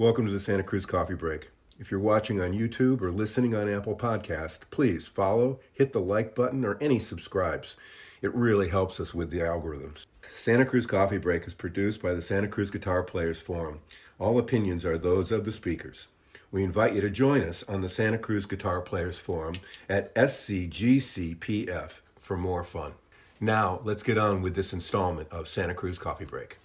Welcome to the Santa Cruz Coffee Break. If you're watching on YouTube or listening on Apple Podcast, please follow, hit the like button, or any subscribes. It really helps us with the algorithms. Santa Cruz Coffee Break is produced by the Santa Cruz Guitar Players Forum. All opinions are those of the speakers. We invite you to join us on the Santa Cruz Guitar Players Forum at SCGCPF for more fun. Now, let's get on with this installment of Santa Cruz Coffee Break.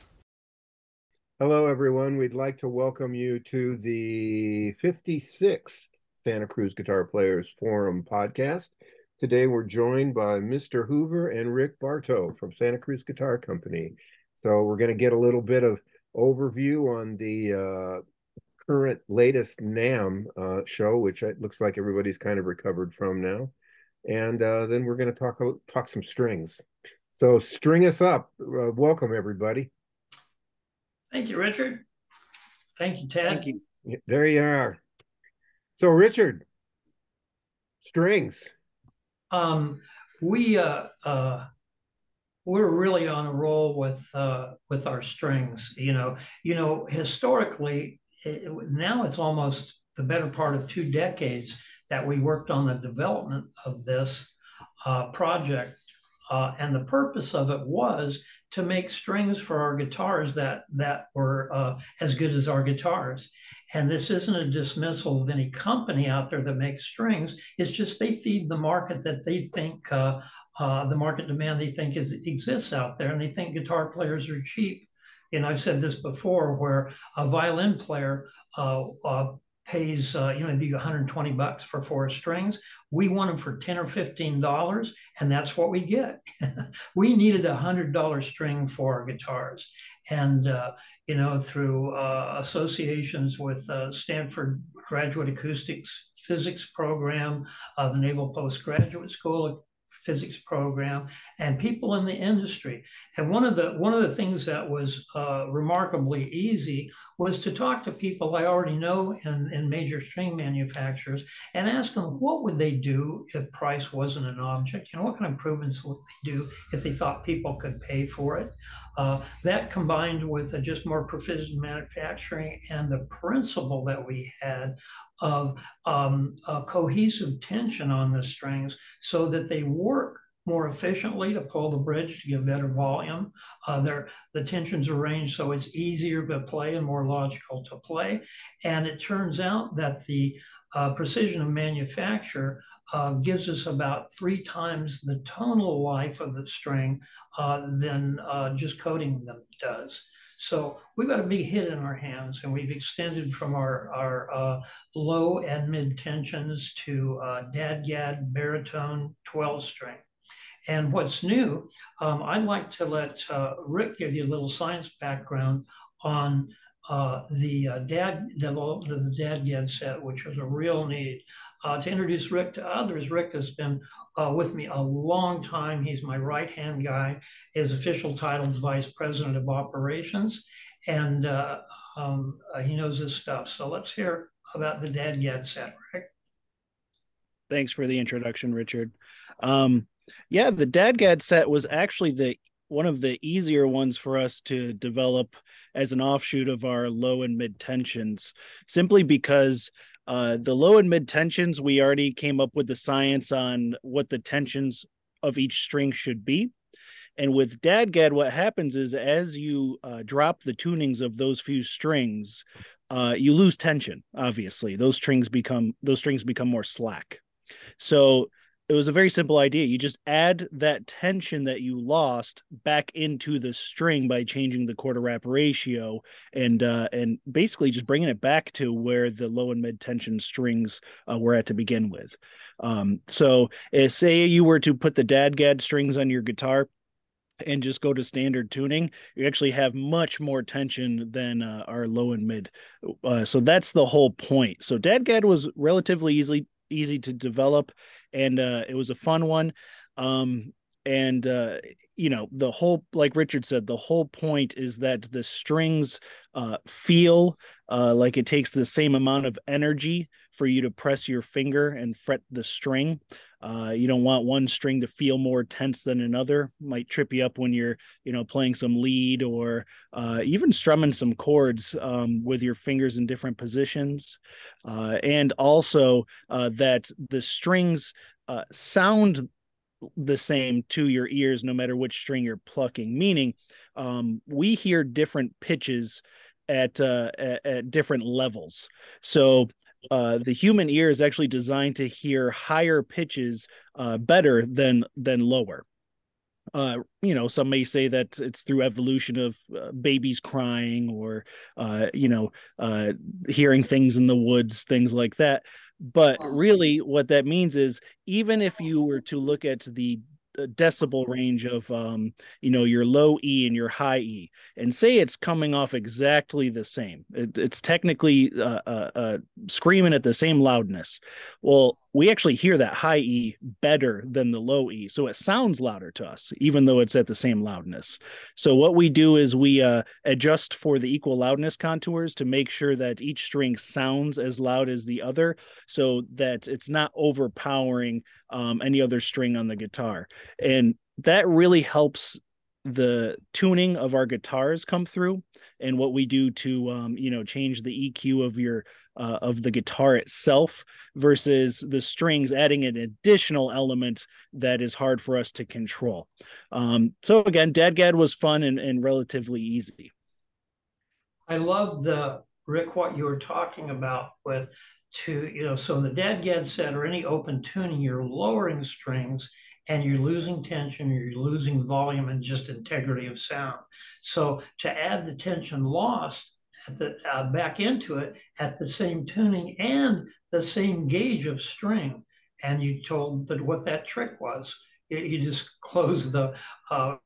Hello, everyone. We'd like to welcome you to the 56th Santa Cruz Guitar Players Forum podcast. Today, we're joined by Mr. Hoover and Rick Barto from Santa Cruz Guitar Company. So, we're going to get a little bit of overview on the uh, current latest NAMM uh, show, which it looks like everybody's kind of recovered from now. And uh, then we're going to talk talk some strings. So, string us up. Uh, welcome, everybody. Thank you, Richard. Thank you, Ted. Thank you. There you are. So, Richard, strings. Um, we uh, uh, we're really on a roll with uh, with our strings. You know, you know, historically, it, now it's almost the better part of two decades that we worked on the development of this uh, project uh, and the purpose of it was to make strings for our guitars that that were uh, as good as our guitars. And this isn't a dismissal of any company out there that makes strings. It's just they feed the market that they think uh, uh the market demand they think is exists out there, and they think guitar players are cheap. And I've said this before, where a violin player uh, uh, pays uh, you know maybe 120 bucks for four strings. We want them for 10 or 15 dollars and that's what we get. We needed a hundred dollar string for our guitars. And uh, you know through uh, associations with uh, stanford graduate acoustics physics program uh, the naval postgraduate school physics program and people in the industry. And one of the one of the things that was uh, remarkably easy was to talk to people I already know in, in major string manufacturers and ask them what would they do if price wasn't an object? You know, what kind of improvements would they do if they thought people could pay for it? Uh, that combined with just more precision manufacturing and the principle that we had of um, cohesive tension on the strings so that they work more efficiently to pull the bridge to give better volume. Uh, the tensions arranged so it's easier to play and more logical to play. And it turns out that the uh, precision of manufacture uh, gives us about three times the tonal life of the string uh, than uh, just coating them does. So we've got a big hit in our hands, and we've extended from our, our uh, low and mid tensions to uh, dadgad baritone 12 string. And what's new, um, I'd like to let uh, Rick give you a little science background on uh, the uh, dad development of the dadgad set, which was a real need. Uh, to introduce Rick to others, Rick has been uh, with me a long time. He's my right hand guy. His official title is Vice President of Operations, and uh, um, uh, he knows his stuff. So let's hear about the dadgad set, Rick. Thanks for the introduction, Richard. Um, yeah, the dadgad set was actually the one of the easier ones for us to develop as an offshoot of our low and mid tensions, simply because uh, the low and mid tensions, we already came up with the science on what the tensions of each string should be. And with DADGAD, what happens is as you uh, drop the tunings of those few strings, uh, you lose tension. Obviously, those strings become those strings become more slack. So it was a very simple idea. You just add that tension that you lost back into the string by changing the core to wrap ratio and uh, and basically just bringing it back to where the low and mid tension strings uh, were at to begin with. Um, so, uh, say you were to put the dadgad strings on your guitar and just go to standard tuning, you actually have much more tension than uh, our low and mid. Uh, so that's the whole point. So Dadgad was relatively easily easy to develop and uh, it was a fun one. Um, and uh, you know the whole like richard said the whole point is that the strings uh, feel uh, like it takes the same amount of energy for you to press your finger and fret the string Uh, you don't want one string to feel more tense than another. Might trip you up when you're, you know, playing some lead or uh, even strumming some chords um, with your fingers in different positions. Uh, and also uh, that the strings uh, sound the same to your ears no matter which string you're plucking. Meaning, um, we hear different pitches at, uh, at, at different levels. So uh, the human ear is actually designed to hear higher pitches uh, better than than lower. Uh, you know, some may say that it's through evolution of uh, babies crying or, uh, you know, uh, hearing things in the woods, things like that. But really, what that means is even if you were to look at the decibel range of um, you know your low E and your high E, and say it's coming off exactly the same. It, it's technically uh, uh, uh, screaming at the same loudness. Well, we actually hear that high E better than the low E. So it sounds louder to us, even though it's at the same loudness. So what we do is we uh, adjust for the equal loudness contours to make sure that each string sounds as loud as the other so that it's not overpowering um, any other string on the guitar. And that really helps the tuning of our guitars come through and what we do to um, you know change the eq of your uh, of the guitar itself versus the strings adding an additional element that is hard for us to control um, so again dadgad was fun and, and relatively easy i love the rick what you were talking about with to you know so the dadgad set or any open tuning you're lowering strings and you're losing tension, you're losing volume and just integrity of sound. So to add the tension lost the uh, back into it at the same tuning and the same gauge of string, and you told that what that trick was. You just closed the uh,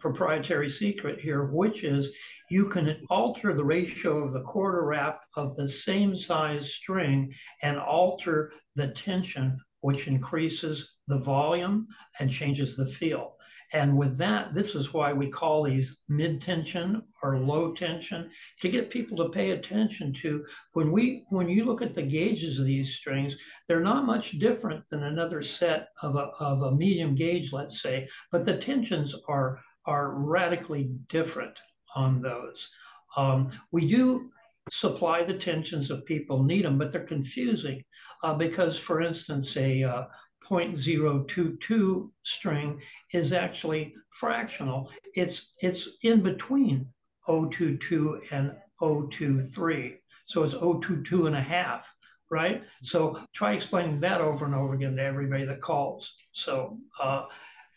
proprietary secret here, which is you can alter the ratio of the core to wrap of the same size string and alter the tension which increases the volume and changes the feel. And with that, this is why we call these mid tension or low tension to get people to pay attention to when we when you look at the gauges of these strings, they're not much different than another set of a, of a medium gauge, let's say, but the tensions are are radically different on those. Um, we do supply the tensions if people need them, but they're confusing uh, because, for instance, a uh, 0.022 string is actually fractional. It's, it's in between 022 and 023. So it's 022 and a half, right? So try explaining that over and over again to everybody that calls. So uh,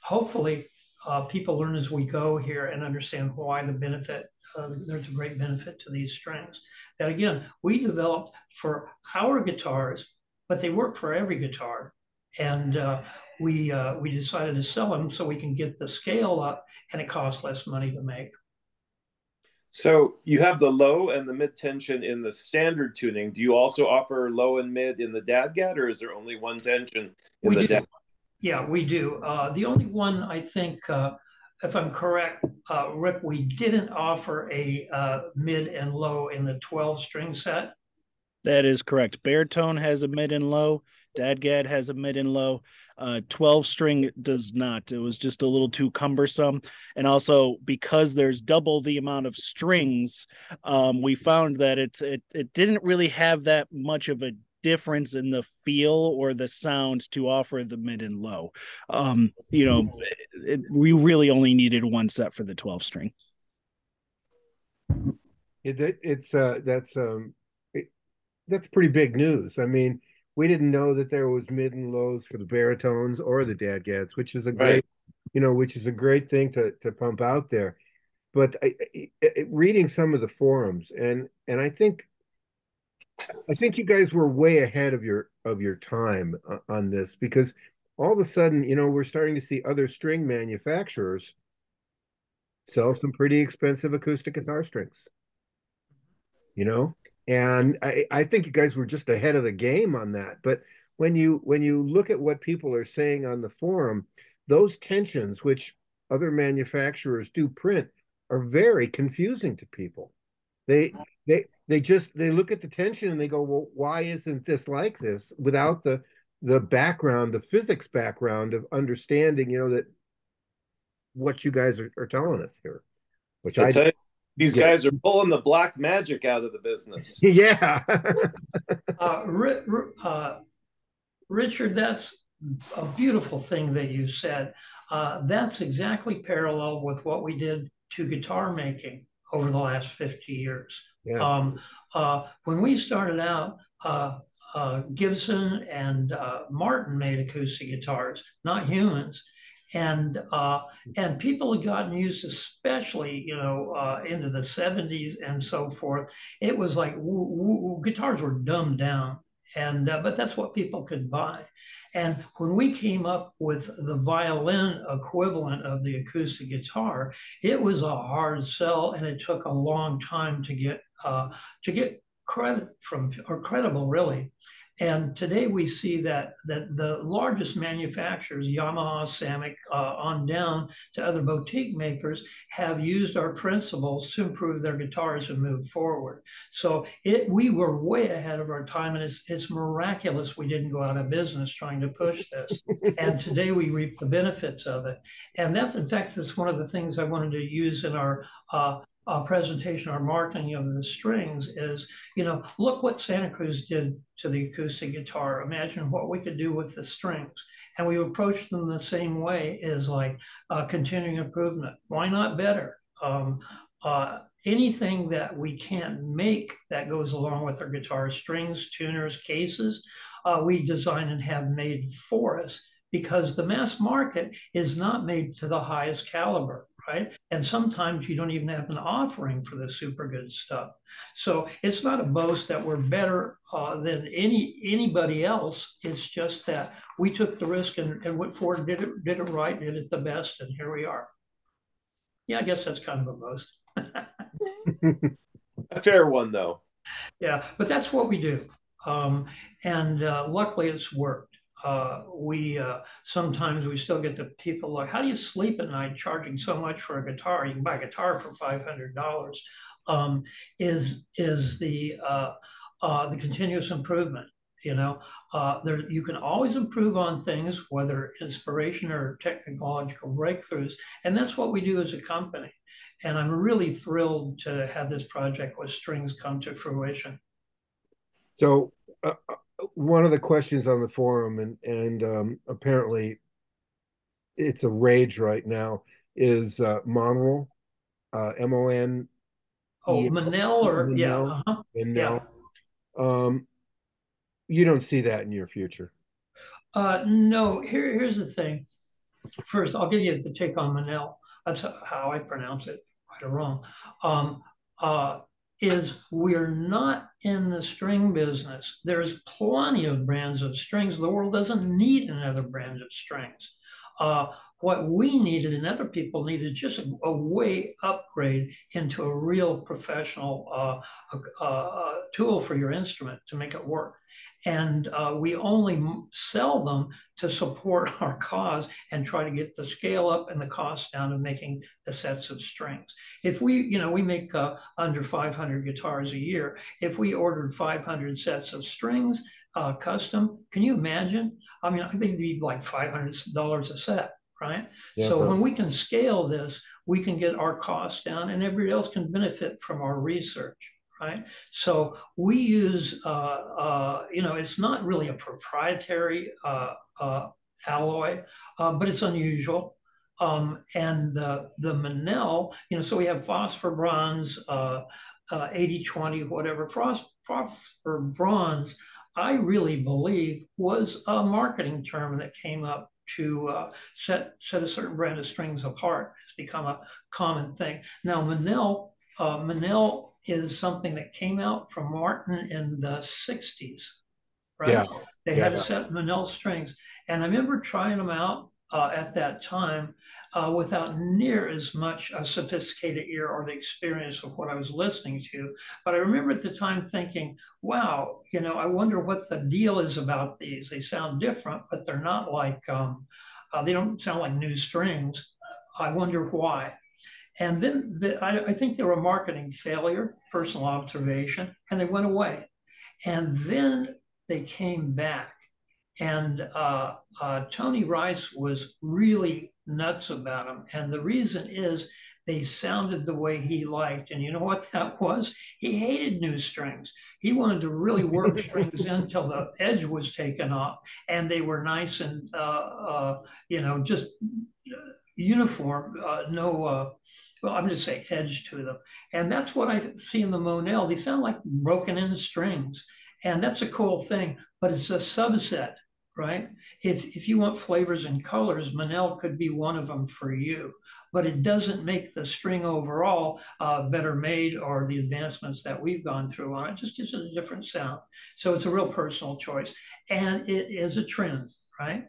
hopefully uh, people learn as we go here and understand why the benefit uh, there's a great benefit to these strings that again we developed for our guitars but they work for every guitar and uh, we uh, we decided to sell them so we can get the scale up and it costs less money to make so you have the low and the mid tension in the standard tuning do you also offer low and mid in the dadgad or is there only one tension in we the do. dad yeah we do uh, the only one i think uh, if I'm correct, uh, Rick, we didn't offer a uh, mid and low in the 12 string set. That is correct. Baritone has a mid and low. Dadgad has a mid and low. Uh, 12 string does not. It was just a little too cumbersome. And also because there's double the amount of strings, um, we found that it's it it didn't really have that much of a difference in the feel or the sound to offer the mid and low. Um, you know, it, we really only needed one set for the 12 string. It, it's uh that's um it, that's pretty big news. I mean, we didn't know that there was mid and lows for the baritones or the dadgads, which is a great, right. you know, which is a great thing to to pump out there. But I, I, reading some of the forums, and and I think I think you guys were way ahead of your of your time on this because all of a sudden, you know, we're starting to see other string manufacturers sell some pretty expensive acoustic guitar strings. You know, and I, I think you guys were just ahead of the game on that. But when you when you look at what people are saying on the forum, those tensions, which other manufacturers do print, are very confusing to people. They they they just they look at the tension and they go, well, why isn't this like this without the the background, the physics background of understanding, you know, that what you guys are, are telling us here. Which I, I these yeah. guys are pulling the black magic out of the business. yeah. uh, uh, Richard, that's a beautiful thing that you said. Uh, that's exactly parallel with what we did to guitar making over the last 50 years. Yeah. Um, uh, when we started out, uh, uh, Gibson and uh, Martin made acoustic guitars, not humans. And uh, and people had gotten used, especially you know uh, into the '70s and so forth. It was like woo, woo, guitars were dumbed down, and uh, but that's what people could buy. And when we came up with the violin equivalent of the acoustic guitar, it was a hard sell, and it took a long time to get uh, to get credit from or credible really and today we see that that the largest manufacturers, Yamaha, Samick, uh, on down to other boutique makers, have used our principles to improve their guitars and move forward. So it we were way ahead of our time, and it's it's miraculous we didn't go out of business trying to push this. and today we reap the benefits of it. And that's in fact that's one of the things I wanted to use in our uh, uh, presentation or marketing of the strings is, you know, look what Santa Cruz did to the acoustic guitar. Imagine what we could do with the strings. And we approach them the same way as like uh, continuing improvement. Why not better? Um, uh, anything that we can't make that goes along with our guitar, strings, tuners, cases, uh, we design and have made for us because the mass market is not made to the highest caliber right? And sometimes you don't even have an offering for the super good stuff. So it's not a boast that we're better uh, than any anybody else. It's just that we took the risk and, and went forward, did it, did it right, did it the best, and here we are. Yeah, I guess that's kind of a boast. a fair one, though. Yeah, but that's what we do. Um, and uh, luckily it's worked uh, we uh, sometimes we still get the people like, how do you sleep at night charging so much for a guitar? You can buy a guitar for five hundred dollars. Um, is is the uh, uh the continuous improvement? You know, uh, there you can always improve on things, whether inspiration or technological breakthroughs, and that's what we do as a company. And I'm really thrilled to have this project with Strings come to fruition. So, uh, one of the questions on the forum, and and um, apparently it's a rage right now, is uh, Monroe, uh, M O N. Oh, Monel or Monel, yeah, uh-huh. Monel. Yeah. Um, you don't see that in your future. Uh, no. Here, here's the thing. First, I'll give you the take on Monel. That's how I pronounce it, right or wrong. Um, uh, is we're not in the string business. There's plenty of brands of strings. The world doesn't need another brand of strings. Uh, what we needed and other people needed just a, a way upgrade into a real professional uh, uh, uh, tool for your instrument to make it work. And uh, we only sell them to support our cause and try to get the scale up and the cost down of making the sets of strings. If we, you know, we make uh, under 500 guitars a year. If we ordered 500 sets of strings, custom, can you imagine? I mean, I think it'd be like $500 a set right? Yeah, so when we can scale this, we can get our costs down and everybody else can benefit from our research, right? So we use, uh, uh, you know, it's not really a proprietary uh, uh alloy, uh, but it's unusual. Um, and the, the Monel, you know, so we have phosphor bronze, 80-20, uh, whatever. Frost, phosphor bronze, I really believe was a marketing term that came up to uh, set set a certain brand of strings apart has become a common thing. Now, Manil uh, Monel is something that came out from Martin in the '60s, right? Yeah. They yeah, had a set Manil strings, and I remember trying them out uh, at that time uh, without near as much a sophisticated ear or the experience of what I was listening to. But I remember at the time thinking, wow, you know, I wonder what the deal is about these. They sound different, but they're not like, um, uh, they don't sound like new strings. I wonder why. And then the, I, I think they were a marketing failure, personal observation, and they went away. And then they came back And uh, uh, Tony Rice was really nuts about them. And the reason is they sounded the way he liked. And you know what that was? He hated new strings. He wanted to really work strings in until the edge was taken off and they were nice and, uh, uh you know, just uniform, uh, no, uh, well, I'm just saying edge to them. And that's what I see in the Monel. They sound like broken in strings. And that's a cool thing, but it's a subset, right? If, if you want flavors and colors, Manel could be one of them for you, but it doesn't make the string overall uh, better made or the advancements that we've gone through on it. Just gives it a different sound. So it's a real personal choice. And it is a trend, right?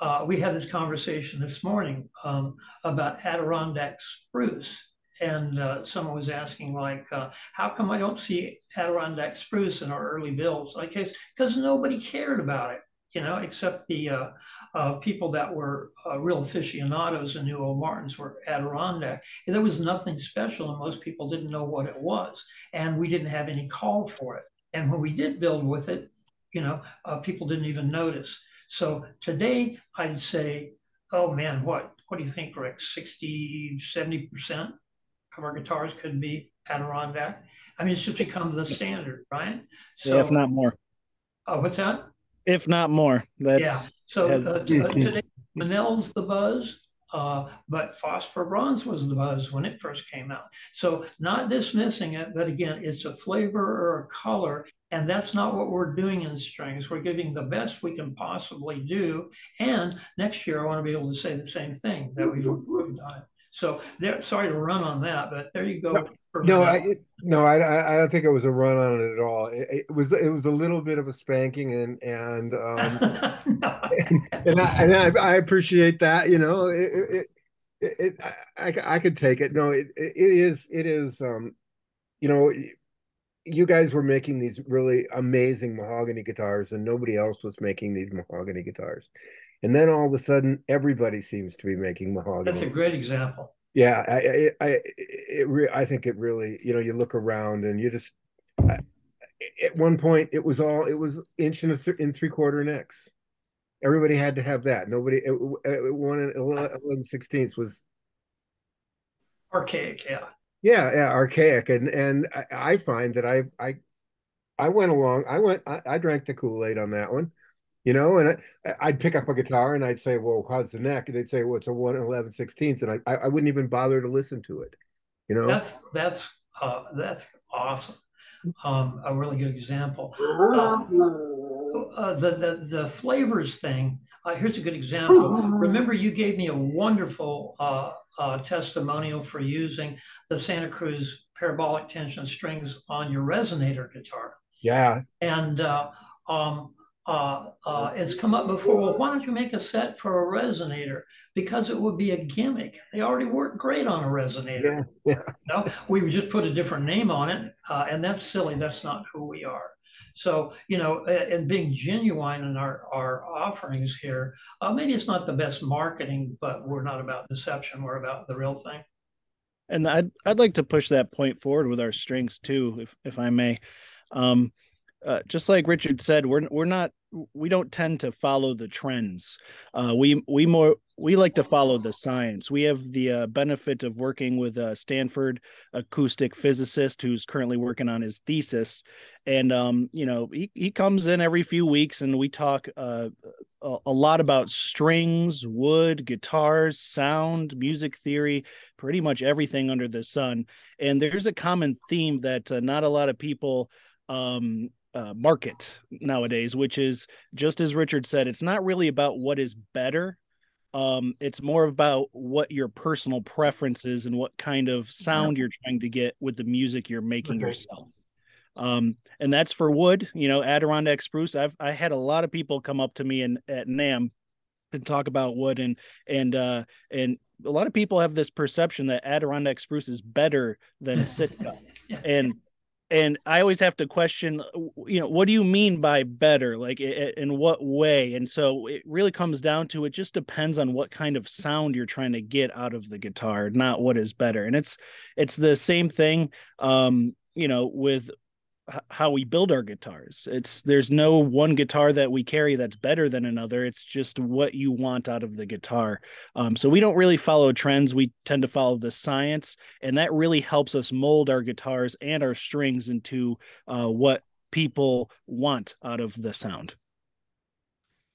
uh, we had this conversation this morning um, about Adirondack spruce. And uh, someone was asking, like, uh, how come I don't see Adirondack spruce in our early builds? Like, because nobody cared about it, you know, except the uh, uh, people that were uh, real aficionados and knew old Martins were Adirondack. And there was nothing special, and most people didn't know what it was. And we didn't have any call for it. And when we did build with it, you know, people didn't even notice. So today I'd say, oh man, what, what do you think, Rick? 60, 70% of our guitars could be Adirondack. I mean, it's just become the standard, right? So, yeah, if not more. Oh, what's that? If not more. That's yeah. So uh, uh, today, Monel's the buzz, uh, but phosphor bronze was the buzz when it first came out. So not dismissing it, but again, it's a flavor or a color. And that's not what we're doing in strings. We're giving the best we can possibly do. And next year, I want to be able to say the same thing that we've improved on it. So there, sorry to run on that, but there you go. No, no, I, no, I, I don't think it was a run on it at all. It, it was, it was a little bit of a spanking, and and um, no. and, and, I, and I, I, appreciate that. You know, it, it, it I, I, I could take it. No, it, it is, it is. Um, you know, you guys were making these really amazing mahogany guitars and nobody else was making these mahogany guitars and then all of a sudden everybody seems to be making mahogany. That's a great example. Yeah i i it, re, i think it really you know you look around and you just I, at one point it was all it was inch and th- in three quarter necks everybody had to have that. Nobody it, it, one and 11 sixteenths was archaic yeah. Yeah yeah archaic. And and I, I, find that i i i went along i went i, I drank the kool-aid on that one you know and I, would pick up a guitar and i'd say well how's the neck? And they'd say well it's a 1 and 11 16ths and I, I wouldn't even bother to listen to it you know? That's that's uh that's awesome. Um a really good example. Uh, uh, the, the the flavors thing uh, here's a good example. Remember you gave me a wonderful uh uh, testimonial for using the Santa Cruz parabolic tension strings on your resonator guitar. Yeah. And uh, um, uh, uh, it's come up before. Well, why don't you make a set for a resonator? Because it would be a gimmick. They already work great on a resonator. Yeah. yeah. No, we would just put a different name on it, uh, and that's silly. That's not who we are. So, you know, and being genuine in our, our offerings here, uh, maybe it's not the best marketing, but we're not about deception. We're about the real thing. And I'd, I'd like to push that point forward with our strings too, if, if I may. Um, uh, just like Richard said, we're we're not we don't tend to follow the trends. Uh, we we more we like to follow the science. We have the uh, benefit of working with a Stanford acoustic physicist who's currently working on his thesis, and um, you know he he comes in every few weeks and we talk uh, a, a lot about strings, wood, guitars, sound, music theory, pretty much everything under the sun. And there's a common theme that uh, not a lot of people um, uh, market nowadays, which is just as Richard said, it's not really about what is better. Um, it's more about what your personal preferences and what kind of sound you're trying to get with the music you're making okay. yourself. Um, and that's for wood, you know, Adirondack spruce. I've I had a lot of people come up to me and at NAMM and talk about wood and and uh and a lot of people have this perception that Adirondack spruce is better than Sitka. yeah. And and I always have to question, you know, what do you mean by better? Like, in what way? And so it really comes down to it just depends on what kind of sound you're trying to get out of the guitar, not what is better. And it's it's the same thing, um, you know, with how we build our guitars. It's there's no one guitar that we carry that's better than another. It's just what you want out of the guitar. Um, so we don't really follow trends. We tend to follow the science, and that really helps us mold our guitars and our strings into uh, what people want out of the sound.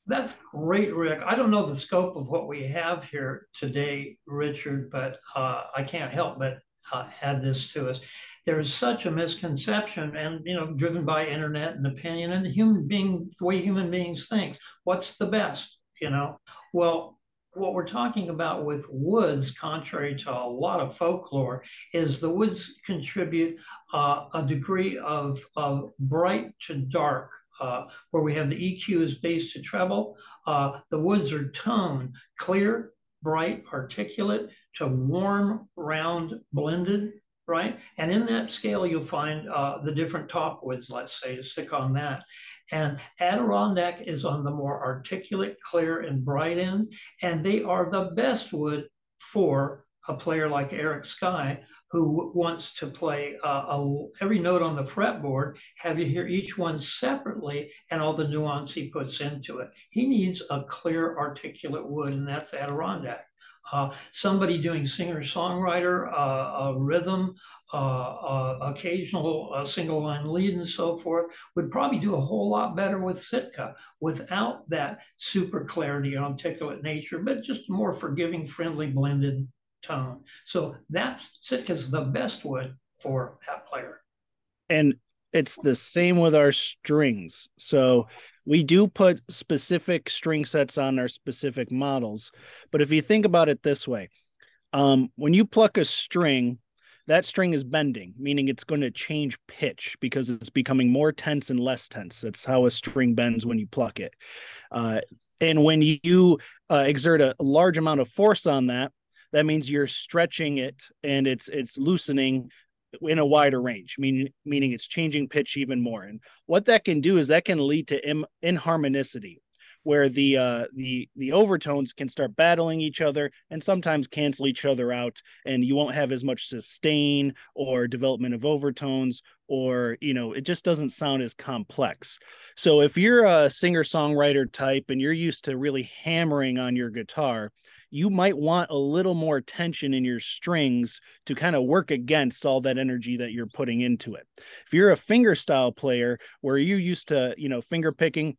That's great, Rick. I don't know the scope of what we have here today, Richard, but uh, I can't help but uh, add this to us. There's such a misconception, and you know, driven by internet and opinion and human being, the way human beings think. What's the best? You know, well, what we're talking about with woods, contrary to a lot of folklore, is the woods contribute uh, a degree of, of bright to dark uh, where we have the EQ is bass to treble. Uh, the woods are tone, clear, bright, articulate to warm, round, blended, right? And in that scale, you'll find uh, the different top woods, let's say, to stick on that. And Adirondack is on the more articulate, clear, and bright end. And they are the best wood for a player like Eric Skye, who wants to play uh, a, every note on the fretboard, have you hear each one separately and all the nuance he puts into it. He needs a clear, articulate wood, and that's Adirondack. Uh, somebody doing singer-songwriter, uh, rhythm, uh, uh, occasional uh, single line lead and so forth would probably do a whole lot better with Sitka without that super clarity, articulate nature, but just more forgiving, friendly, blended tone. So that's Sitka's the best wood for that player. And it's the same with our strings. So we do put specific string sets on our specific models. But if you think about it this way, um, when you pluck a string, that string is bending, meaning it's going to change pitch because it's becoming more tense and less tense. That's how a string bends when you pluck it. Uh, and when you uh, exert a large amount of force on that, that means you're stretching it and it's it's loosening in a wider range, meaning meaning it's changing pitch even more. And what that can do is that can lead to in, inharmonicity, where the uh, the the overtones can start battling each other and sometimes cancel each other out, and you won't have as much sustain or development of overtones, or you know it just doesn't sound as complex. So if you're a singer songwriter type and you're used to really hammering on your guitar, you might want a little more tension in your strings to kind of work against all that energy that you're putting into it. If you're a finger style player where you're used to, you know, finger picking,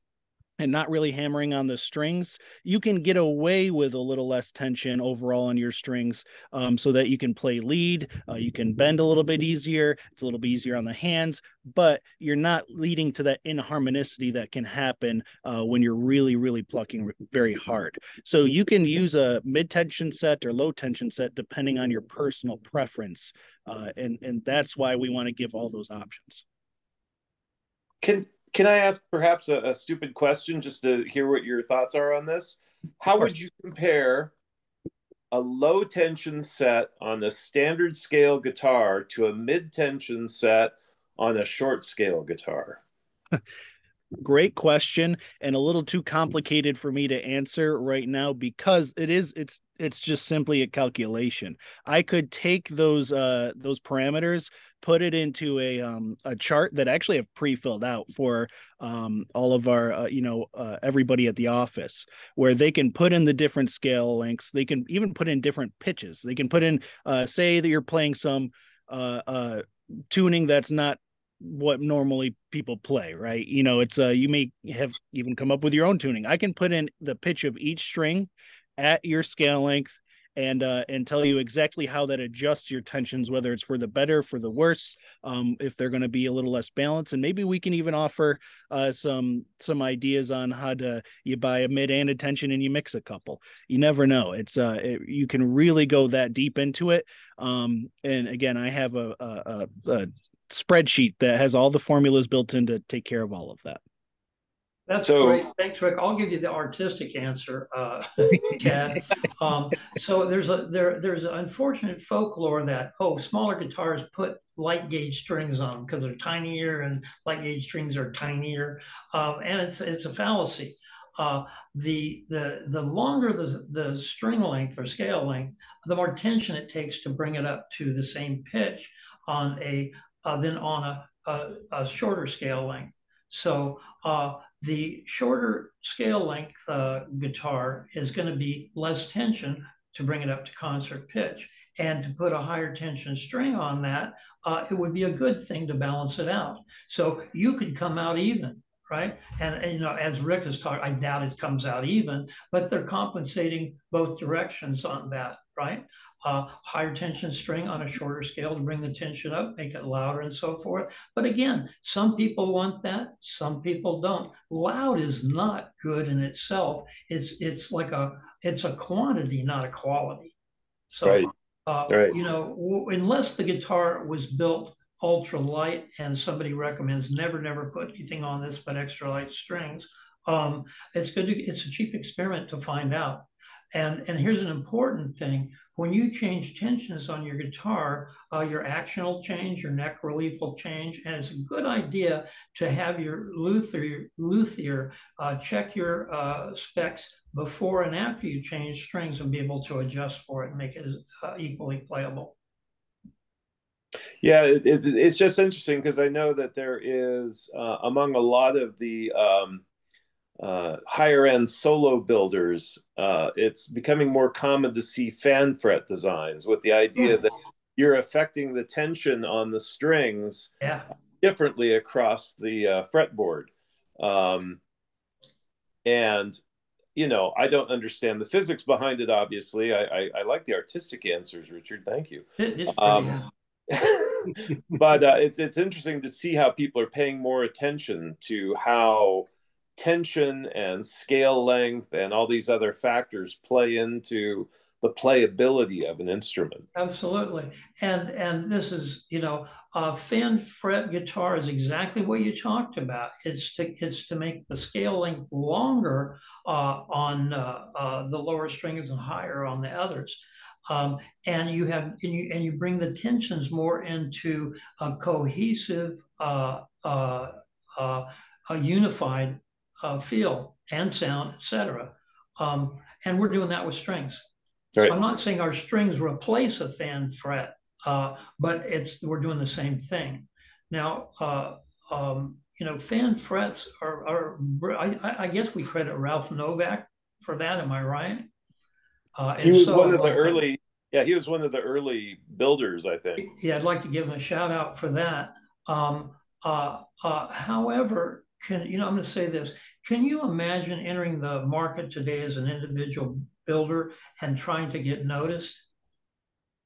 and not really hammering on the strings, you can get away with a little less tension overall on your strings um, so that you can play lead. Uh, you can bend a little bit easier. It's a little bit easier on the hands, but you're not leading to that inharmonicity that can happen uh, when you're really, really plucking very hard. So you can use a mid tension set or low tension set depending on your personal preference. Uh, and, and that's why we want to give all those options. Can can I ask perhaps a, a, stupid question just to hear what your thoughts are on this? How would you compare a low tension set on a standard scale guitar to a mid tension set on a short scale guitar? great question and a little too complicated for me to answer right now because it is it's it's just simply a calculation. I could take those uh those parameters put it into a um a chart that actually have pre-filled out for um all of our uh, you know uh, everybody at the office where they can put in the different scale lengths. They can even put in different pitches. They can put in uh say that you're playing some uh uh tuning that's not what normally people play, right? You know, it's uh you may have even come up with your own tuning. I can put in the pitch of each string at your scale length and uh and tell you exactly how that adjusts your tensions whether it's for the better for the worse um if they're going to be a little less balanced and maybe we can even offer uh some some ideas on how to you buy a mid and a tension and you mix a couple you never know it's uh it, you can really go that deep into it um and again i have a, a, a spreadsheet that has all the formulas built in to take care of all of that. That's so, great. Thanks, Rick. I'll give you the artistic answer, uh, Chad. um, so there's a there there's an unfortunate folklore that oh smaller guitars put light gauge strings on them because they're tinier and light gauge strings are tinier, um, and it's it's a fallacy. Uh, the the the longer the the string length or scale length, the more tension it takes to bring it up to the same pitch on a uh, than on a a, a shorter scale length. So uh, the shorter scale length uh, guitar is going to be less tension to bring it up to concert pitch. And to put a higher tension string on that, uh, it would be a good thing to balance it out. So you could come out even, right? And, and, you know, as Rick has talked, I doubt it comes out even, but they're compensating both directions on that, right? Uh, higher tension string on a shorter scale to bring the tension up, make it louder and so forth. But again, some people want that, some people don't. Loud is not good in itself. It's it's like a it's a quantity, not a quality. So right. Uh, right. you know, w- unless the guitar was built ultra light and somebody recommends never, never put anything on this but extra light strings, um, it's good. To, it's a cheap experiment to find out. And, and here's an important thing. When you change tensions on your guitar, uh, your action will change, your neck relief will change, and it's a good idea to have your luthier, luthier uh, check your uh, specs before and after you change strings and be able to adjust for it and make it uh, equally playable. Yeah, it, it, it's just interesting because I know that there is uh, among a lot of the um, uh, higher end solo builders, uh, it's becoming more common to see fan fret designs with the idea that you're affecting the tension on the strings yeah. differently across the uh, fretboard. Um, and you know, I don't understand the physics behind it. Obviously, I I, I like the artistic answers, Richard. Thank you. Um, but uh, it's it's interesting to see how people are paying more attention to how tension and scale length and all these other factors play into the playability of an instrument. Absolutely, and and this is you know a fan fret guitar is exactly what you talked about. It's to it's to make the scale length longer uh, on uh, uh, the lower strings and higher on the others. Um, and you have and you and you bring the tensions more into a cohesive, uh, uh, uh, feel and sound, etc. Um, and we're doing that with strings. Right. So I'm not saying our strings replace a fan fret, uh, but it's we're doing the same thing. Now, uh, um, you know, fan frets are, are I, I, guess we credit Ralph Novak for that. Am I right? Uh, he was so, one of the early. yeah, he was one of the early builders, I think. Yeah, I'd like to give him a shout out for that. Um, uh, uh, however, can you know? I'm going to say this. Can you imagine entering the market today as an individual builder and trying to get noticed.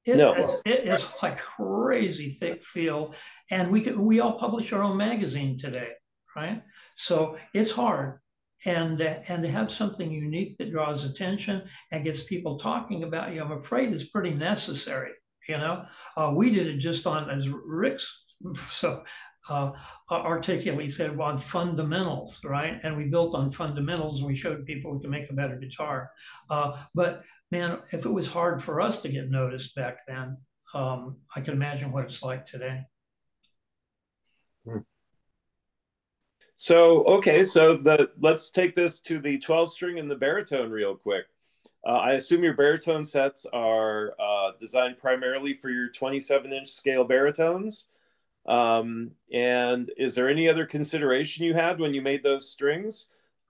It, no. it's, it is like crazy thick field, and we can, we all publish our own magazine today, right? So it's hard, and and to have something unique that draws attention and gets people talking about you, I'm afraid is pretty necessary. You know, uh, we did it just on as Rick's so uh, articulately said on fundamentals, right? And we built on fundamentals and we showed people we can make a better guitar. Uh, but man, if it was hard for us to get noticed back then, um, I can imagine what it's like today. Hmm. So okay, so the let's take this to the 12 string and the baritone real quick. Uh, I assume your baritone sets are uh, designed primarily for your 27 inch scale baritones. Um, and is there any other consideration you had when you made those strings?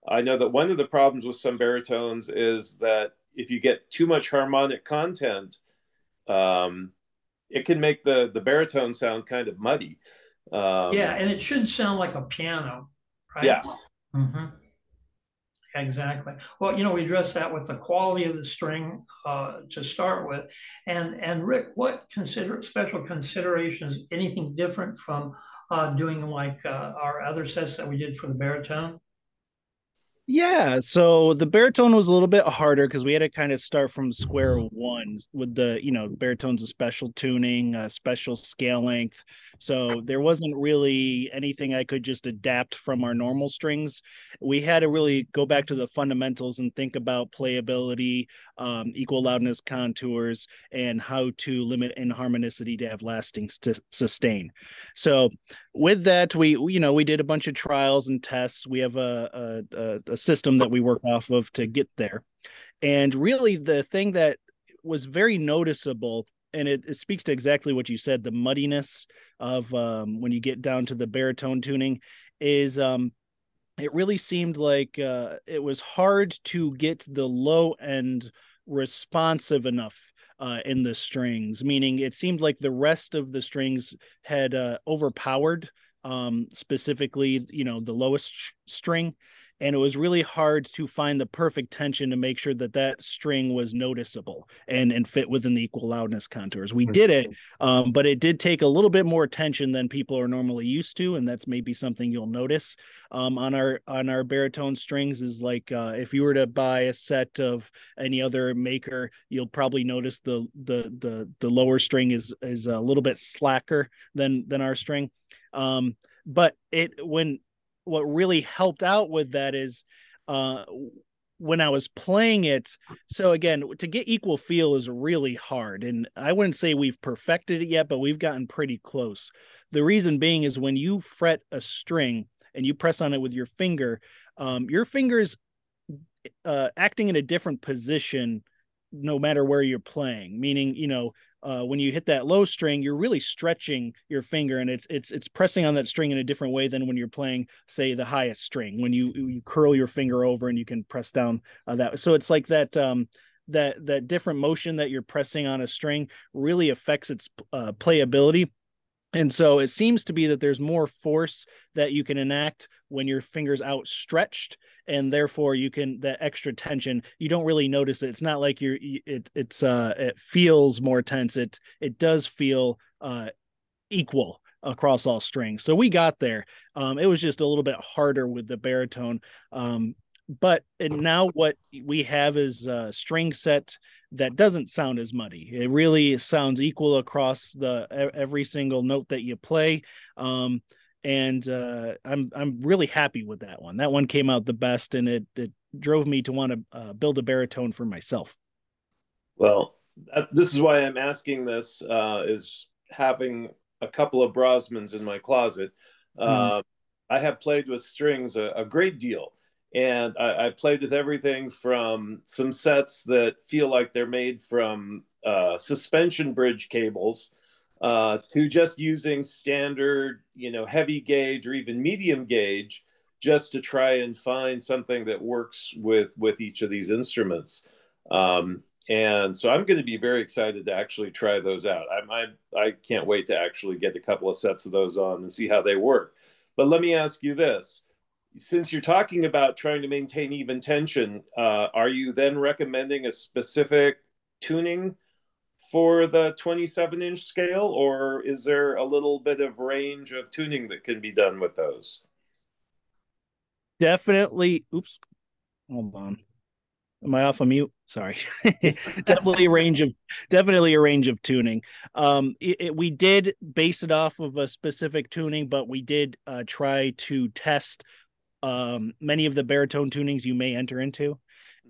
I know that one of the problems with some baritones is that if you get too much harmonic content, um, it can make the the baritone sound kind of muddy. Um, yeah, and it shouldn't sound like a piano, right? Yeah. Mm-hmm. Exactly. Well, you know, we addressed that with the quality of the string uh, to start with, and and Rick, what consider special considerations? Anything different from uh, doing like uh, our other sets that we did for the baritone? Yeah, so the baritone was a little bit harder because we had to kind of start from square one with the, you know, baritone's a special tuning, a special scale length. So there wasn't really anything I could just adapt from our normal strings. We had to really go back to the fundamentals and think about playability, um, equal loudness contours, and how to limit inharmonicity to have lasting st- sustain. So with that, we, you know, we did a bunch of trials and tests. We have a, a, a system that we work off of to get there. And really, the thing that was very noticeable and it, it speaks to exactly what you said the muddiness of um, when you get down to the baritone tuning is um, it really seemed like uh, it was hard to get the low end responsive enough uh, in the strings, meaning it seemed like the rest of the strings had uh, overpowered um, specifically, you know, the lowest sh- string and it was really hard to find the perfect tension to make sure that that string was noticeable and and fit within the equal loudness contours. We did it um, but it did take a little bit more tension than people are normally used to and that's maybe something you'll notice um, on our on our baritone strings is like uh, if you were to buy a set of any other maker you'll probably notice the the the the lower string is is a little bit slacker than than our string. Um, but it when what really helped out with that is uh when I was playing it, so again, to get equal feel is really hard. And I wouldn't say we've perfected it yet, but we've gotten pretty close. The reason being is when you fret a string and you press on it with your finger, um, your fingers uh, acting in a different position no matter where you're playing. Meaning, you know, uh, when you hit that low string, you're really stretching your finger, and it's it's it's pressing on that string in a different way than when you're playing, say, the highest string. When you you curl your finger over and you can press down uh, that. So it's like that um, that that different motion that you're pressing on a string really affects its uh, playability and so it seems to be that there's more force that you can enact when your fingers outstretched and therefore you can that extra tension you don't really notice it. It's not like you're it it's uh it feels more tense. It it does feel uh equal across all strings. So we got there. Um it was just a little bit harder with the baritone. Um but and now what we have is a string set that doesn't sound as muddy it really sounds equal across the every single note that you play um and uh, I'm I'm really happy with that one. That one came out the best, and it it drove me to want to uh, build a baritone for myself. Well, this is why I'm asking this. Uh, is having a couple of Brozmans in my closet. Mm. I have played with strings a, a great deal, and I, I, played with everything from some sets that feel like they're made from uh, suspension bridge cables uh, to just using standard, you know, heavy gauge or even medium gauge, just to try and find something that works with with each of these instruments. Um, and so I'm going to be very excited to actually try those out. I, I I can't wait to actually get a couple of sets of those on and see how they work. But let me ask you this: since you're talking about trying to maintain even tension, uh, are you then recommending a specific tuning? for the 27 inch scale, or is there a little bit of range of tuning that can be done with those? Definitely. Oops. Hold on. Am I off of mute? Sorry. definitely a range of definitely a range of tuning. Um, it, it, we did base it off of a specific tuning, but we did uh, try to test um, many of the baritone tunings you may enter into,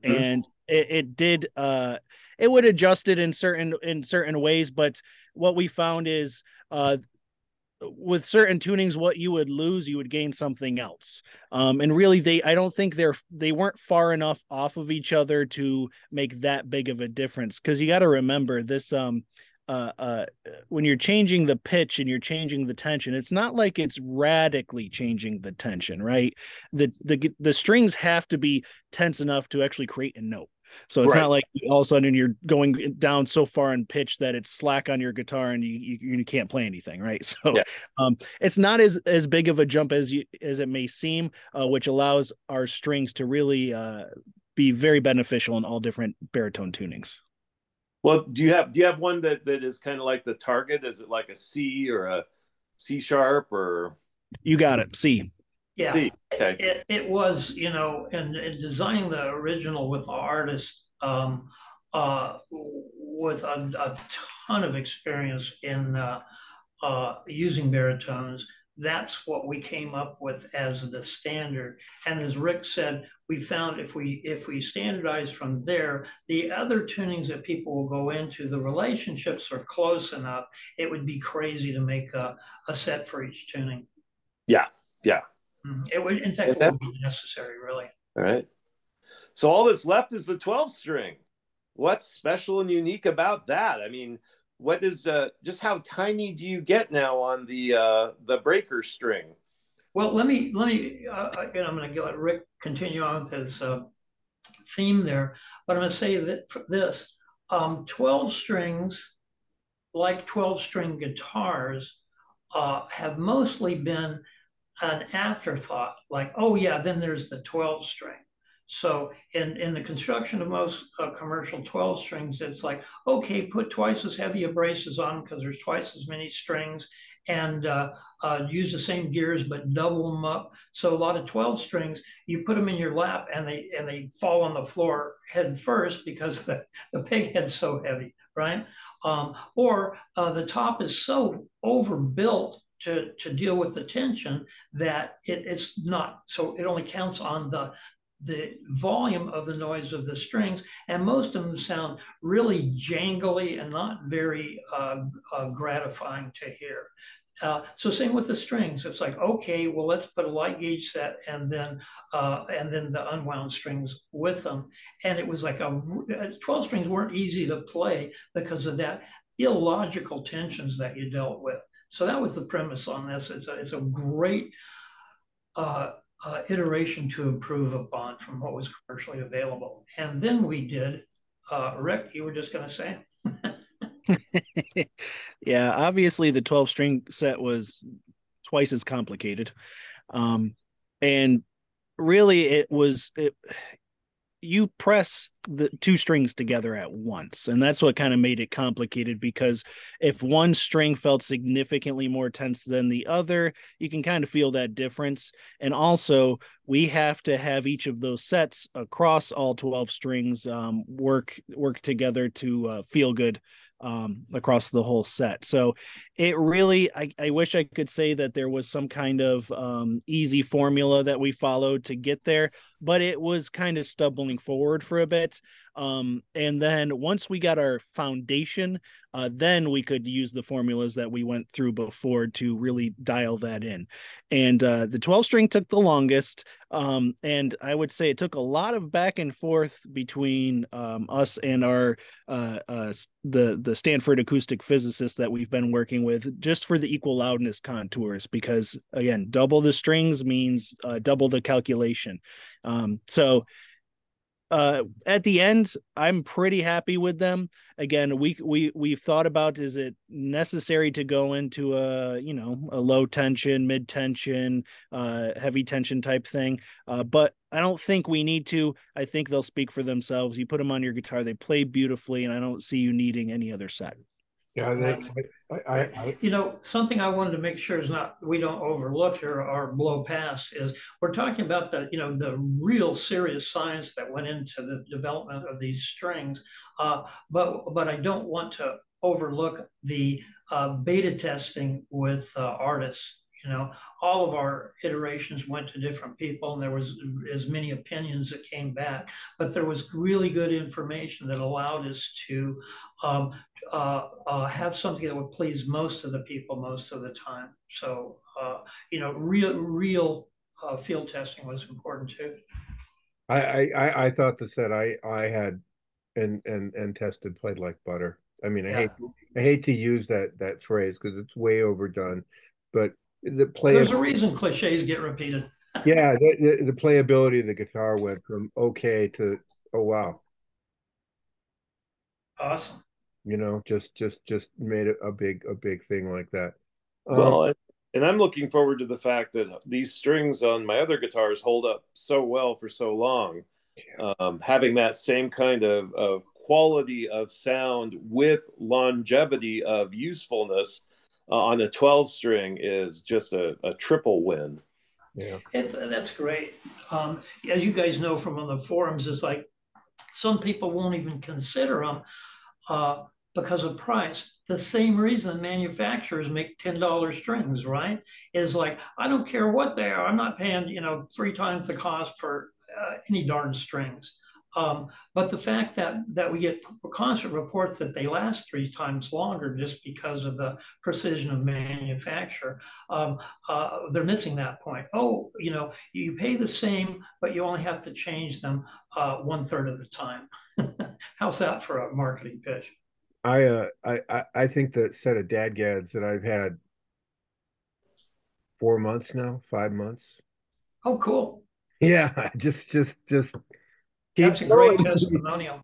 mm-hmm. and it, it did. Uh, it would adjust it in certain in certain ways but what we found is uh with certain tunings what you would lose you would gain something else um and really they i don't think they're they weren't far enough off of each other to make that big of a difference because you got to remember this um uh, uh, when you're changing the pitch and you're changing the tension, it's not like it's radically changing the tension, right? The the the strings have to be tense enough to actually create a note. So it's right. not like all of a sudden you're going down so far in pitch that it's slack on your guitar and you you, you can't play anything, right? So yeah. um, it's not as as big of a jump as you as it may seem, uh, which allows our strings to really uh, be very beneficial in all different baritone tunings. Well, do you have do you have one that that is kind of like the target? Is it like a C or a C sharp or? You got it. C. Yeah, See, okay. it, it was, you know, and, and designing the original with the artist um, uh, with a, a, ton of experience in uh, uh, using baritones. That's what we came up with as the standard. And as Rick said, we found if we if we standardize from there, the other tunings that people will go into, the relationships are close enough. It would be crazy to make a, a set for each tuning. Yeah, yeah, Mm-hmm. It would, in fact, it would be necessary, really. All right. So all that's left is the 12 string. What's special and unique about that? I mean, what is uh, just how tiny do you get now on the uh, the breaker string? Well, let me let me uh, again. I'm going to let Rick continue on with his uh, theme there, but I'm going to say that for this um, 12 strings, like 12 string guitars, uh, have mostly been an afterthought. Like, oh yeah, then there's the 12 string. So in, in the construction of most uh, commercial 12 strings, it's like, okay, put twice as heavy a braces on because there's twice as many strings and uh, uh, use the same gears but double them up. So a lot of 12 strings, you put them in your lap and they and they fall on the floor head first because the, the peghead's so heavy, right? Um, or uh, the top is so overbuilt to, to deal with the tension that it, it's not so it only counts on the the volume of the noise of the strings, and most of them sound really jangly and not very uh, uh, gratifying to hear. Uh, so same with the strings. It's like okay, well let's put a light gauge set and then uh, and then the unwound strings with them. And it was like a uh, twelve strings weren't easy to play because of that illogical tensions that you dealt with. So that was the premise on this. It's a it's a great uh, uh, iteration to improve upon from what was commercially available. And then we did, uh, Rick, you were just going to say. yeah, obviously the 12 string set was twice as complicated. Um, and really it was, it, you press the two strings together at once and that's what kind of made it complicated because if one string felt significantly more tense than the other you can kind of feel that difference. And also we have to have each of those sets across all 12 strings um, work work together to uh, feel good um, across the whole set. So it really, I, I wish I could say that there was some kind of um, easy formula that we followed to get there, but it was kind of stumbling forward for a bit. Um, and then once we got our foundation, uh, then we could use the formulas that we went through before to really dial that in. And uh, the 12 string took the longest. Um, and I would say it took a lot of back and forth between um, us and our uh, uh, the the Stanford acoustic physicist that we've been working with just for the equal loudness contours because again double the strings means uh, double the calculation um, so uh at the end i'm pretty happy with them. Again we we we've thought about is it necessary to go into a you know a low tension mid tension uh heavy tension type thing? Uh but i don't think we need to. I think they'll speak for themselves. You put them on your guitar they play beautifully and i don't see you needing any other set yeah, that's, I, I, I, you know, something I wanted to make sure is not we don't overlook here or blow past is we're talking about the you know the real serious science that went into the development of these strings, uh, but but I don't want to overlook the uh, beta testing with uh, artists you know all of our iterations went to different people and there was as many opinions that came back. But there was really good information that allowed us to um, uh, uh, have something that would please most of the people most of the time. So uh, you know real real uh, field testing was important too. I, I i thought the set i i had and and and tested played like butter. I mean i yeah. hate i hate to use that that phrase because it's way overdone but the play. There's a reason cliches get repeated. yeah, the, the, the playability of the guitar went from okay to oh wow. Awesome. You know, just just just made it a big a big thing like that. Well, um, and I'm looking forward to the fact that these strings on my other guitars hold up so well for so long. Yeah. Um, having that same kind of, of quality of sound with longevity of usefulness uh, on a 12 string is just a, a triple win. Yeah, it, that's great. Um, as you guys know from on the forums, it's like some people won't even consider them uh, because of price. The same reason manufacturers make ten dollars strings, right? Is like I don't care what they are. I'm not paying you know three times the cost for uh, any darn strings. Um, but the fact that that we get constant reports that they last three times longer just because of the precision of manufacture, um, uh, they're missing that point. Oh, you know, you pay the same, but you only have to change them uh, one third of the time. How's that for a marketing pitch? I uh I I think the set of DADGADs that I've had four months now, five months. Oh, cool. Yeah, just just just that's a great testimonial.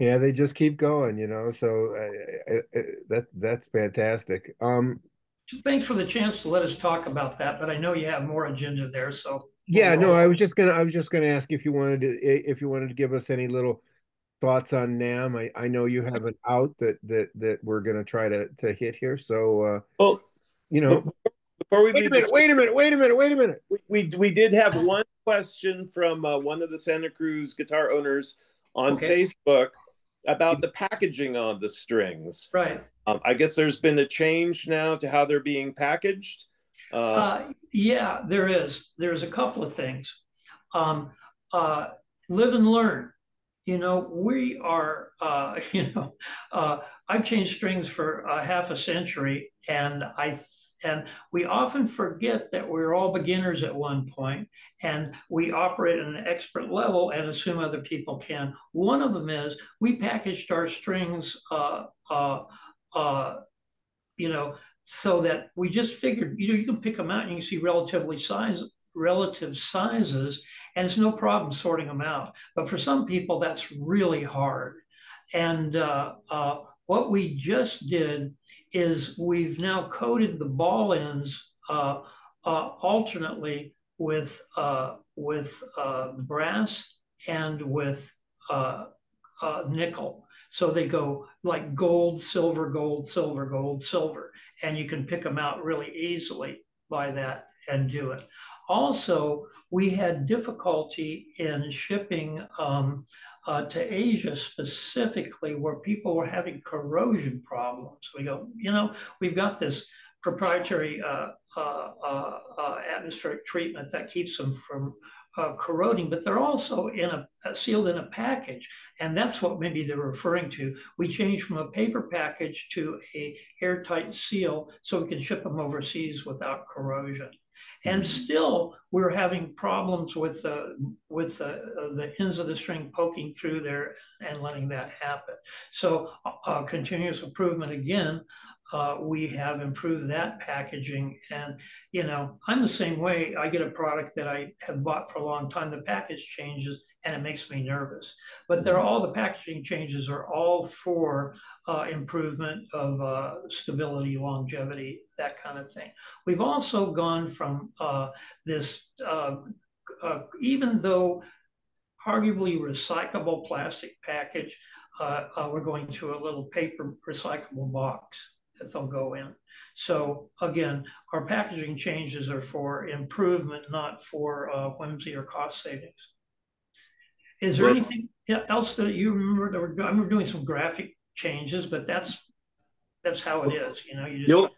Yeah, they just keep going, you know. So uh, uh, uh, that that's fantastic. Um, thanks for the chance to let us talk about that. But I know you have more agenda there, so yeah. No, I was just gonna I was just gonna ask if you wanted to if you wanted to give us any little thoughts on NAMM. I, I know you have an out that that that we're gonna try to to hit here. So uh, well, you know, before we wait a minute, this, wait a minute, wait a minute, wait a minute. We we, we did have one question from uh, one of the Santa Cruz guitar owners on okay. Facebook about the packaging on the strings. Right. Um, I guess there's been a change now to how they're being packaged. Uh, uh, yeah, there is. There's a couple of things. Um, uh, live and learn. You know, we are. Uh, you know, uh, I've changed strings for a half a century, and I and we often forget that we're all beginners at one point and we operate at an expert level and assume other people can. One of them is we packaged our strings, uh, uh, uh, you know, so that we just figured, you know, you can pick them out and you can see relatively size, relative sizes, and it's no problem sorting them out. But for some people, that's really hard. And uh, uh, what we just did is we've now coated the ball ends uh, uh, alternately with uh, with uh, brass and with uh, uh, nickel. So they go like gold, silver, gold, silver, gold, silver, and you can pick them out really easily by that and do it. Also, we had difficulty in shipping um, uh, to Asia specifically, where people were having corrosion problems. We go, you know, we've got this proprietary uh, uh, uh, uh atmospheric treatment that keeps them from uh, corroding, but they're also in a sealed in a package, and that's what maybe they're referring to. We changed from a paper package to a airtight seal, so we can ship them overseas without corrosion. And mm-hmm. still, we're having problems with uh, with uh, the ends of the string poking through there and letting that happen. So, uh, continuous improvement again. Uh, we have improved that packaging, and you know, I'm the same way. I get a product that I have bought for a long time. The package changes, and it makes me nervous. But they're all the packaging changes are all for uh, improvement of uh, stability, longevity, that kind of thing. We've also gone from uh, this, uh, uh, even though arguably recyclable plastic package, uh, we're going to a little paper recyclable box that they'll go in. So again, our packaging changes are for improvement, not for whimsy or cost savings. Is there anything else that you remember that we're, I remember doing some graphic changes, but that's that's how it is. You know, you just.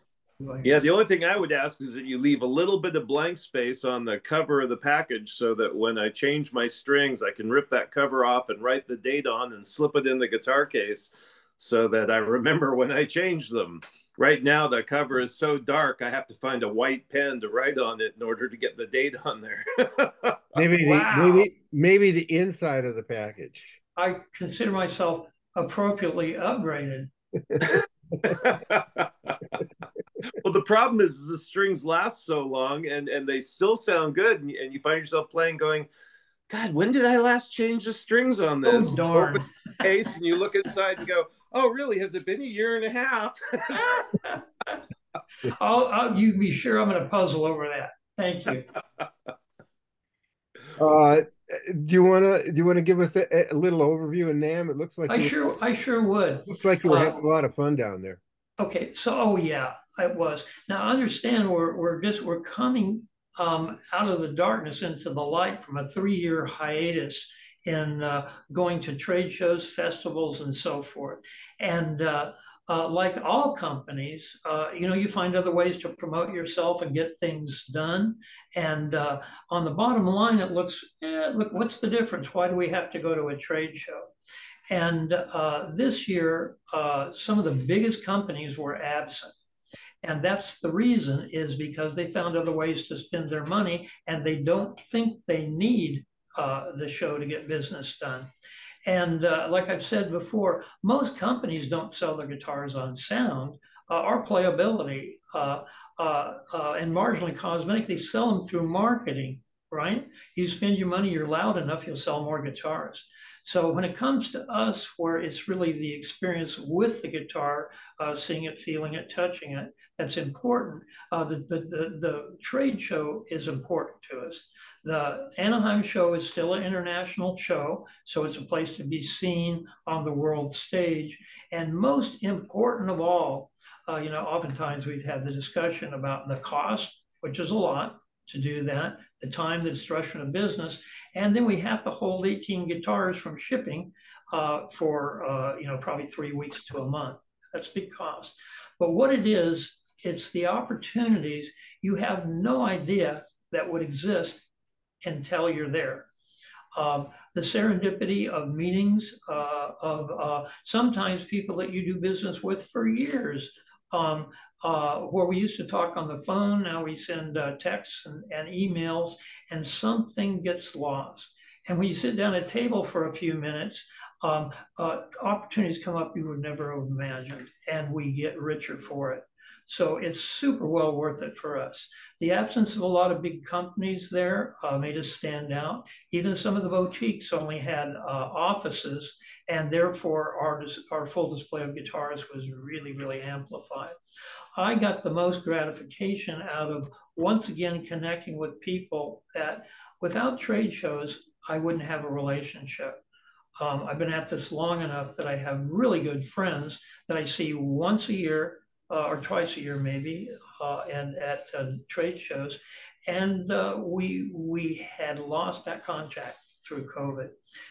Yeah, the only thing I would ask is that you leave a little bit of blank space on the cover of the package so that when I change my strings, I can rip that cover off and write the date on and slip it in the guitar case so that I remember when I change them right now the cover is so dark i have to find a white pen to write on it in order to get the date on there maybe wow. the, maybe maybe the inside of the package i consider myself appropriately upgraded well the problem is the strings last so long and and they still sound good and, and you find yourself playing going god when did i last change the strings on oh, this oh, darn. case and you look inside and go oh, really? Has it been a year and a half? I'll, I'll, you be sure I'm going to puzzle over that. Thank you. Uh, do you want to do you want to give us a, a, little overview of NAMM? It looks like I sure I sure would. Looks like you were uh, having a lot of fun down there. Okay, so oh yeah, it was. Now understand we're we're just we're coming um, out of the darkness into the light from a three year hiatus in uh, going to trade shows, festivals, and so forth. And uh, uh, like all companies, uh, you know, you find other ways to promote yourself and get things done. And uh, on the bottom line, it looks, eh, look, what's the difference? Why do we have to go to a trade show? And uh, this year, some of the biggest companies were absent. And that's the reason is because they found other ways to spend their money and they don't think they need uh, the show to get business done. And uh, like I've said before, most companies don't sell their guitars on sound uh, or playability uh, uh, and marginally cosmetic. They sell them through marketing, right? You spend your money, you're loud enough, you'll sell more guitars. So when it comes to us, where it's really the experience with the guitar, uh, seeing it, feeling it, touching it, that's important. Uh, the, the, the, the, trade show is important to us. The Anaheim show is still an international show, so it's a place to be seen on the world stage. And most important of all, uh, you know, oftentimes we've had the discussion about the cost, which is a lot to do that, the time, the destruction of business, and then we have to hold 18 guitars from shipping uh, for uh, you know probably three weeks to a month. That's big cost. But what it is, it's the opportunities you have no idea that would exist until you're there. Um, the serendipity of meetings, uh, of uh, sometimes people that you do business with for years, um, uh, where we used to talk on the phone, now we send uh, texts and, and, emails, and something gets lost. And when you sit down at a table for a few minutes, um, uh, opportunities come up you would never have imagined, and we get richer for it. So it's super well worth it for us. The absence of a lot of big companies there uh, made us stand out. Even some of the boutiques only had uh, offices, and therefore our, our full display of guitars was really, really amplified. I got the most gratification out of once again connecting with people that without trade shows, I wouldn't have a relationship. Um, I've been at this long enough that I have really good friends that I see once a year uh, or twice a year maybe, uh, and at uh, trade shows. And uh, we, we had lost that contact through COVID.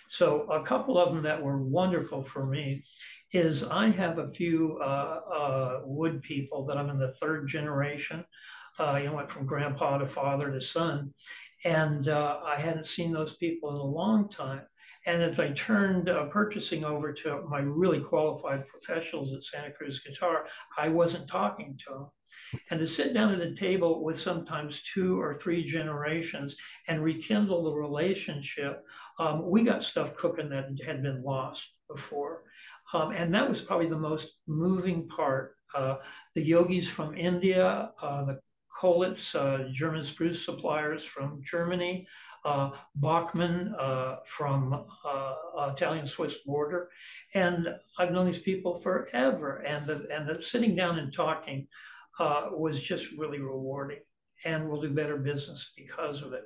So a couple of them that were wonderful for me is I have a few uh, uh, wood people that I'm in the third generation. Uh, you know, went from grandpa to father to son. And I hadn't seen those people in a long time. And as I turned uh, purchasing over to my really qualified professionals at Santa Cruz Guitar, I wasn't talking to them. And to sit down at a table with sometimes two or three generations and rekindle the relationship, um, we got stuff cooking that had been lost before. Um, and that was probably the most moving part. Uh, the yogis from India, uh, the Kolitz, uh, German spruce suppliers from Germany, uh, Bachmann uh, from uh, Italian-Swiss border. And I've known these people forever. And the, and the sitting down and talking uh, was just really rewarding. And we'll do better business because of it.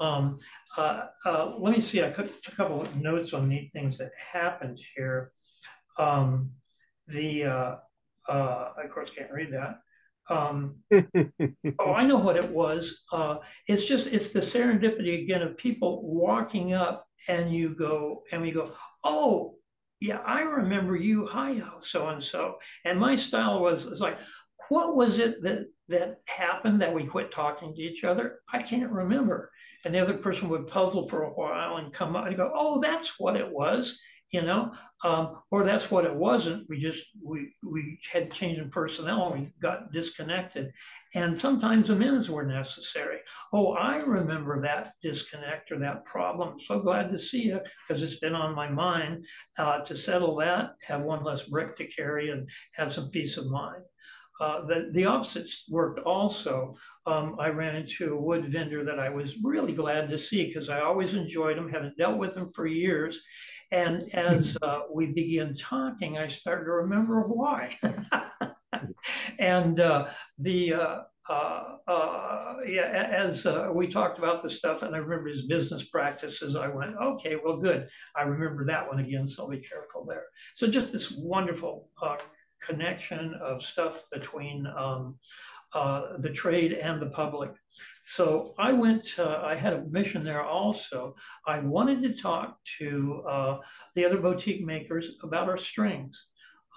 Um, uh, uh, let me see, I took a couple of notes on neat things that happened here. Um, the, of course, can't read that. Um, oh, I know what it was. Uh, it's just it's the serendipity again of people walking up and you go and we go, oh yeah, I remember you. Hi, so and so. And my style was, was like, what was it that that happened that we quit talking to each other? I can't remember. And the other person would puzzle for a while and come up and go, oh, that's what it was you know, um, or that's what it wasn't. We just we we had change in personnel we got disconnected, and sometimes amends were necessary. Oh, I remember that disconnect or that problem. So glad to see you because it's been on my mind uh, to settle that, have one less brick to carry, and have some peace of mind. Uh, the, the opposites worked also. Um, I ran into a wood vendor that I was really glad to see because I always enjoyed him, haven't dealt with him for years. And as uh, we began talking, I started to remember why. and uh, the uh, uh, uh yeah, as uh, we talked about the stuff, and I remember his business practices, I went, okay, well, good. I remember that one again, so I'll be careful there. So just this wonderful connection of stuff between um, uh, the trade and the public. So I went, uh, I had a mission there also. I wanted to talk to uh, the other boutique makers about our strings.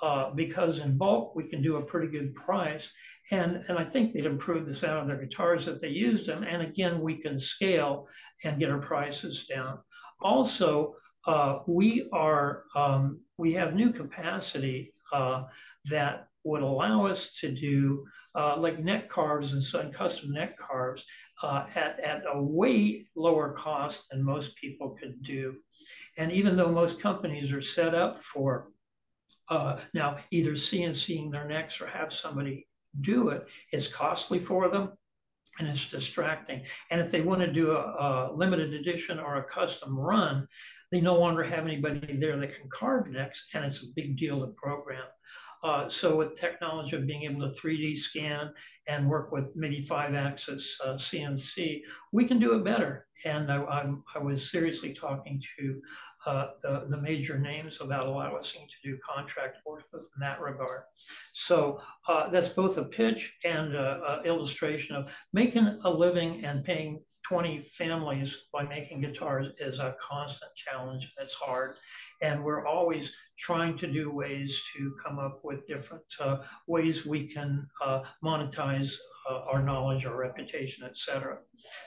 Uh, because in bulk we can do a pretty good price, and and I think they'd improve the sound of their guitars if they used them. And again, we can scale and get our prices down. Also, uh, we are um, we have new capacity uh, that would allow us to do uh, like neck carves and, and custom neck carves uh, at, at a way lower cost than most people could do. And even though most companies are set up for uh, now either CNCing their necks or have somebody do it, it's costly for them and it's distracting. And if they want to do a, a, limited edition or a custom run, they no longer have anybody there that can carve necks, and it's a big deal to program. Uh, so with technology of being able to 3D scan and work with maybe five axis uh, CNC, we can do it better. And I, I, I was seriously talking to uh, the, the major names about allowing to do contract work in that regard. So uh, that's both a pitch and an illustration of making a living and paying 20 families by making guitars is a constant challenge. It's hard. And we're always trying to do ways to come up with different uh, ways we can uh, monetize uh, our knowledge, our reputation, etc.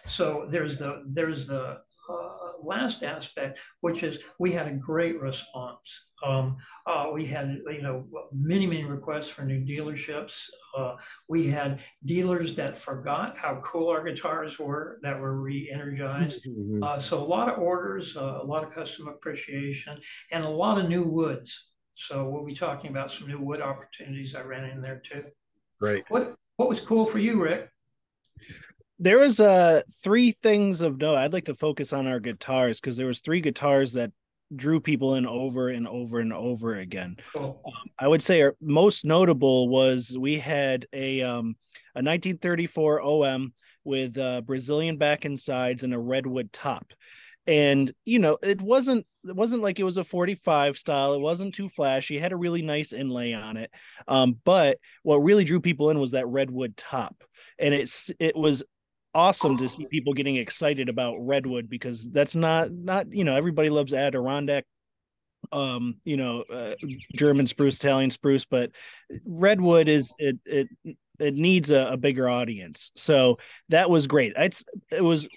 So there's the there's the uh, last aspect, which is we had a great response. Um, uh, we had, you know, many, many requests for new dealerships. Uh, we had dealers that forgot how cool our guitars were that were re-energized. Mm-hmm. Uh, so a lot of orders, uh, a lot of customer appreciation, and a lot of new woods. So we'll be talking about some new wood opportunities I ran in there too. Great. What What was cool for you, Rick? There was uh three things of note. I'd like to focus on our guitars because there was three guitars that drew people in over and over and over again. Um, I would say our most notable was we had a um a 1934 OM with uh, Brazilian back and sides and a redwood top. And you know, it wasn't it wasn't like it was a 45 style. It wasn't too flashy. It had a really nice inlay on it. Um, but what really drew people in was that redwood top. And it's it was awesome to see people getting excited about redwood because that's not not you know everybody loves adirondack um you know uh, german spruce italian spruce but redwood is it it it needs a, a bigger audience. So that was great. It's it was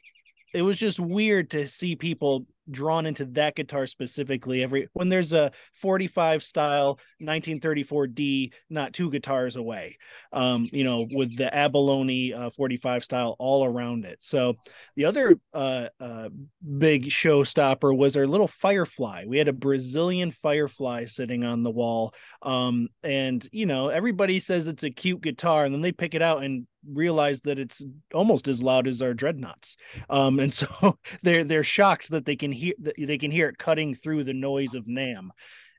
it was just weird to see people drawn into that guitar specifically every when there's a 45 style 1934d not two guitars away um you know with the abalone uh, 45 style all around it. So the other uh, uh big showstopper was our little firefly. We had a brazilian firefly sitting on the wall um and you know everybody says it's a cute guitar and then they pick it out and realize that it's almost as loud as our dreadnoughts. Um and so they're they're shocked that they can hear they can hear it cutting through the noise of NAMM.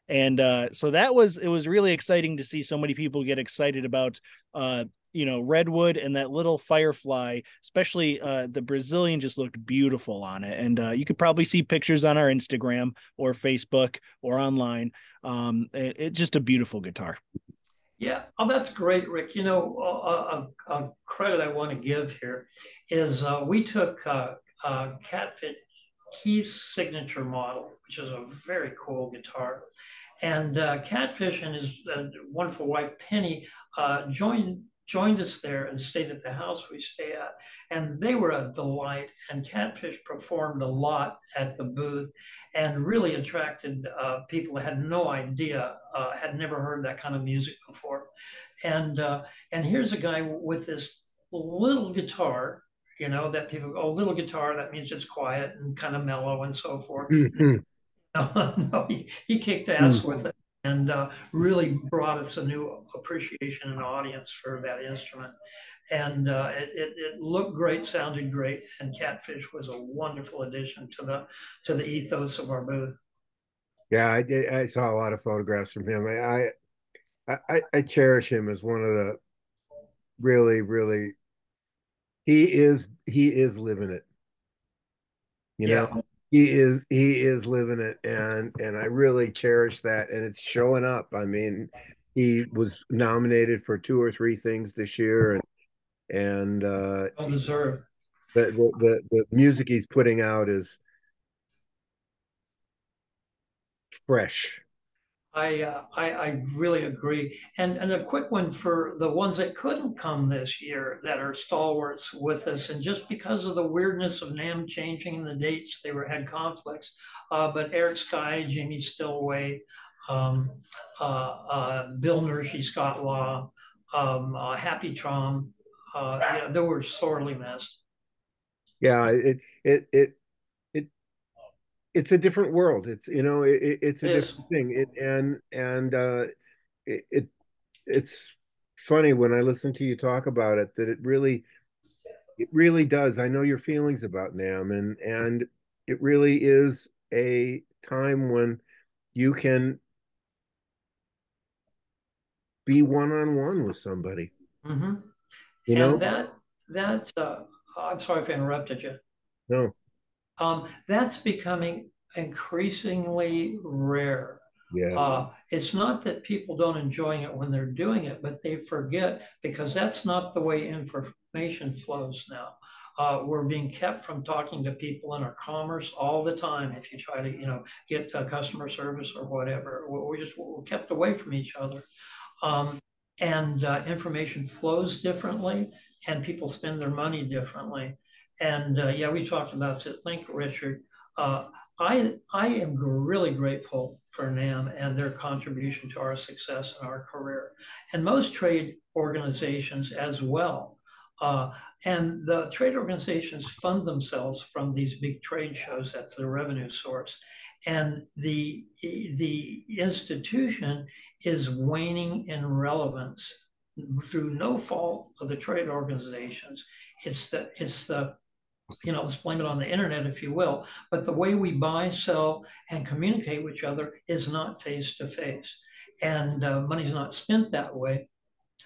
And uh so that was it was really exciting to see so many people get excited about uh you know redwood and that little firefly especially uh the brazilian just looked beautiful on it. And uh you could probably see pictures on our instagram or facebook or online. Um it's it, just a beautiful guitar yeah, oh, that's great, Rick. You know, a, a, a credit I want to give here is uh, we took uh, uh, Catfish Keith's signature model, which is a very cool guitar, and uh, Catfish and his uh, wonderful wife Penny uh, joined joined us there and stayed at the house we stay at. And they were a delight. And Catfish performed a lot at the booth and really attracted uh, people that had no idea, uh, had never heard that kind of music before. And uh, and here's a guy with this little guitar. You know that people oh little guitar that means it's quiet and kind of mellow and so forth. Mm-hmm. no, no, he, he kicked ass mm-hmm. with it and uh, really brought us a new appreciation and audience for that instrument. And uh, it, it, it, looked great, sounded great, and Catfish was a wonderful addition to the to the ethos of our booth. Yeah, I, did, I saw a lot of photographs from him. I, I I cherish him as one of the really really. He is he is living it. You yeah. know, he is he is living it and and i really cherish that and it's showing up. I mean he was nominated for two or three things this year and and uh well deserved. the, the the the music he's putting out is fresh I, uh, I, I really agree. And and a quick one for the ones that couldn't come this year that are stalwarts with us, and just because of the weirdness of NAMM changing the dates, they were had conflicts. Uh, but Eric Skye, Jimmy Stillway, um, uh, uh Bill Nershi, Scott Law, um, uh, Happy Traum, uh, yeah, they were sorely missed. Yeah, it it it it's a different world. It's you know it, it's a It different thing. It and and uh, it, it it's funny when I listen to you talk about it that it really it really does. I know your feelings about NAMM and and it really is a time when you can be one on one with somebody. hmm You and know? that that uh, I'm sorry if I interrupted you. No. Um, that's becoming increasingly rare. Yeah. Uh, it's not that people don't enjoy it when they're doing it, but they forget because that's not the way information flows now. Uh, we're being kept from talking to people in our commerce all the time. If you try to, you know, get uh, customer service or whatever, we're we're just we're kept away from each other, um, and uh, information flows differently, and people spend their money differently. And uh, yeah, we talked about Link, Richard. Uh, I I am really grateful for NAMM and their contribution to our success and our career, and most trade organizations as well. Uh, and the trade organizations fund themselves from these big trade shows. That's their revenue source, and the the institution is waning in relevance through no fault of the trade organizations. It's the it's the you know, let's blame it on the internet, if you will. But the way we buy, sell, and communicate with each other is not face to face. And uh, money's not spent that way.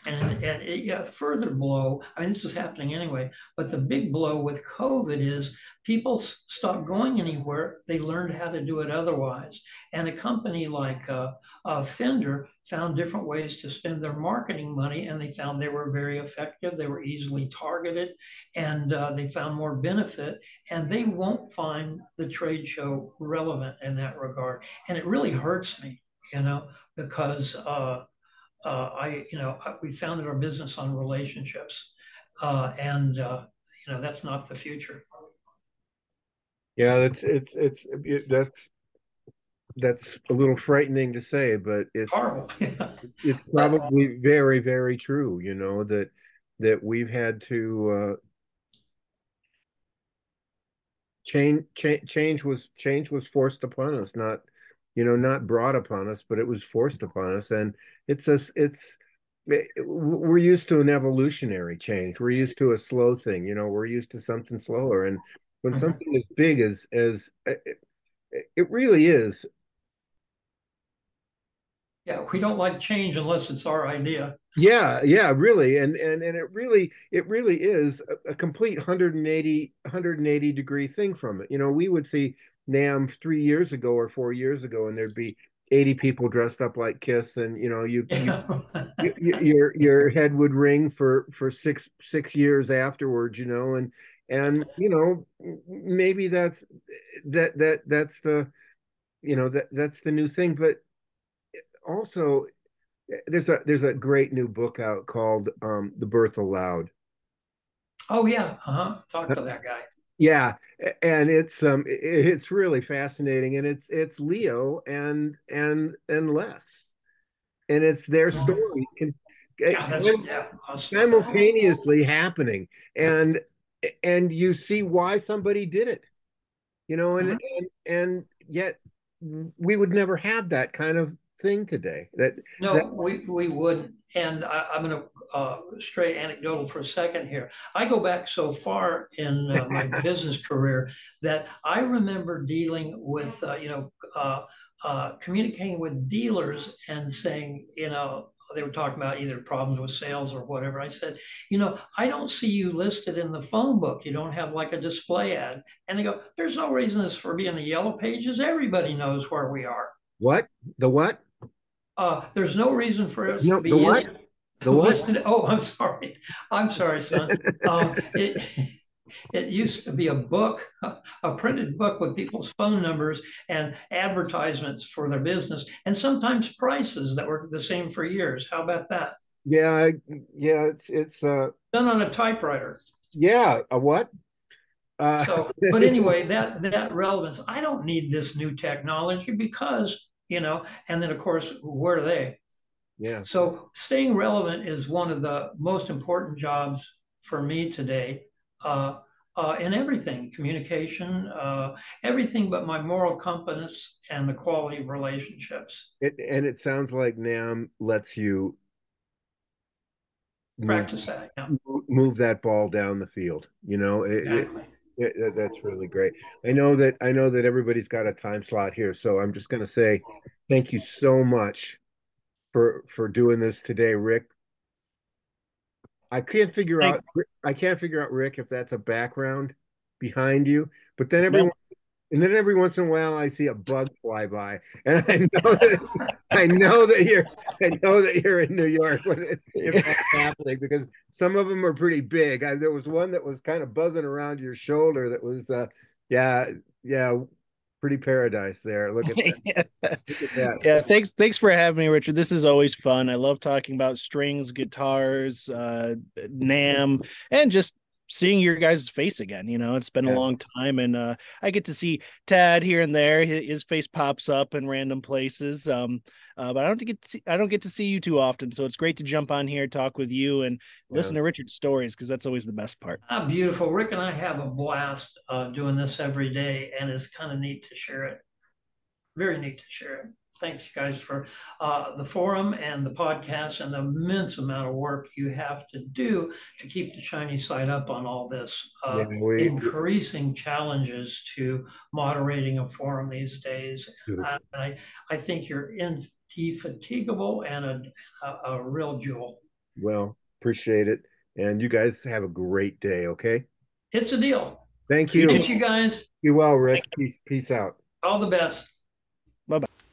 And, and it, yeah, further blow, I mean, this was happening anyway, but the big blow with COVID is people stopped going anywhere. They learned how to do it otherwise. And a company like uh, uh, Fender found different ways to spend their marketing money, and they found they were very effective. They were easily targeted, and uh, they found more benefit. And they won't find the trade show relevant in that regard. And it really hurts me, you know, because uh, uh, I, you know, we founded our business on relationships, uh, and uh, you know that's not the future. Yeah, that's it's it's it, that's that's a little frightening to say, but it's horrible. it's probably very very true. You know that that we've had to uh, change change change was change was forced upon us, not you know not brought upon us, but it was forced upon us, and it's a it's we're used to an evolutionary change. We're used to a slow thing. You know, we're used to something slower, and when mm-hmm. something as big as as it, it really is yeah we don't like change unless it's our idea yeah yeah really and and and it really it really is a, a, complete 180 180 degree thing from it you know we would see NAMM three years ago or four years ago and there'd be 80 people dressed up like kiss and you know you, you, you, your your head would ring for for six six years afterwards you know and and you know maybe that's that that that's the you know that that's the new thing but also there's a there's a great new book out called um the Birth of Loud. Oh yeah uh-huh talk to that guy yeah and it's um it's really fascinating and it's it's leo and and and les and it's their oh. stories can yeah. simultaneously happening and and you see why somebody did it you know and mm-hmm. and and yet we would never have that kind of thing today that no that, we we wouldn't and I, am going to uh, stray anecdotal for a second here. I go back so far in uh, my business career that I remember dealing with, uh, you know, uh, uh, communicating with dealers and saying, you know, they were talking about either problems with sales or whatever. I said, you know, I don't see you listed in the phone book. You don't have like a display ad. And they go, there's no reason this for being the yellow pages. Everybody knows where we are. What? The what? Uh, there's no reason for us no, to be the what? The listed. What? Oh, I'm sorry. I'm sorry, son. um, it, it used to be a book, a printed book with people's phone numbers and advertisements for their business, and sometimes prices that were the same for years. How about that? Yeah, yeah, it's it's uh, done on a typewriter. Yeah, a what? Uh, so, but anyway, that that relevance. I don't need this new technology because you know, and then of course, where are they? Yeah. So staying relevant is one of the most important jobs for me today. Uh, uh, in everything communication, uh, everything but my moral compass and the quality of relationships. It, and it sounds like NAMM lets you practice move, that. Yeah. Move that ball down the field. You know, it, exactly. it, it, that's really great. I know that I know that everybody's got a time slot here, so I'm just going to say thank you so much for for doing this today, Rick. I can't figure out. I can't figure out Rick if that's a background behind you. But then every nope. And then every once in a while I see a bug fly by, and I know that I know that you're I know that you're in New York when if that's happening because some of them are pretty big. I, there was one that was kind of buzzing around your shoulder that was, uh, yeah, yeah pretty paradise there. Look at that. yeah. Look at that. Yeah, thanks thanks for having me, Richard. This is always fun. I love talking about strings, guitars, uh NAMM, and just seeing your guys' face again. You know, it's been yeah. a long time, and uh, I get to see Tad here and there. His face pops up in random places, um, uh, but I don't get to see, I don't get to see you too often. So it's great to jump on here, talk with you, and yeah. listen to Richard's stories because that's always the best part. Ah, beautiful. Rick and I have a blast uh, doing this every day, and it's kind of neat to share it. Very neat to share it thanks you guys for uh, the forum and the podcast and the immense amount of work you have to do to keep the Chinese side up on all this. Uh, yeah, we, increasing challenges to moderating a forum these days. Uh, I, I think you're indefatigable and a, a, a real jewel. Well, appreciate it. And you guys have a great day, okay? It's a deal. Thank you. Thank you guys. Be well, Rick. Peace, peace out. All the best.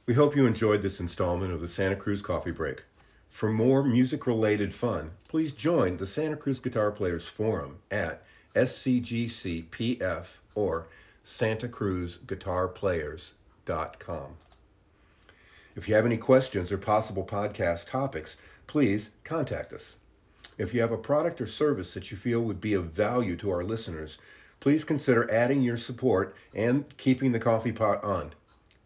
We hope you enjoyed this installment of the Santa Cruz Coffee Break. For more music related fun, please join the Santa Cruz Guitar Players Forum at scgcpf or santacruzguitarplayers.com. If you have any questions or possible podcast topics, please contact us. If you have a product or service that you feel would be of value to our listeners, please consider adding your support and keeping the coffee pot on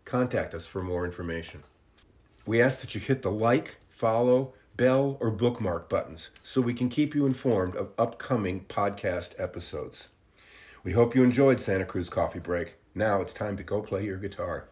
contact us for more information. We ask that you hit the like, follow, bell, or bookmark buttons so we can keep you informed of upcoming podcast episodes. We hope you enjoyed Santa Cruz Coffee Break. Now it's time to go play your guitar.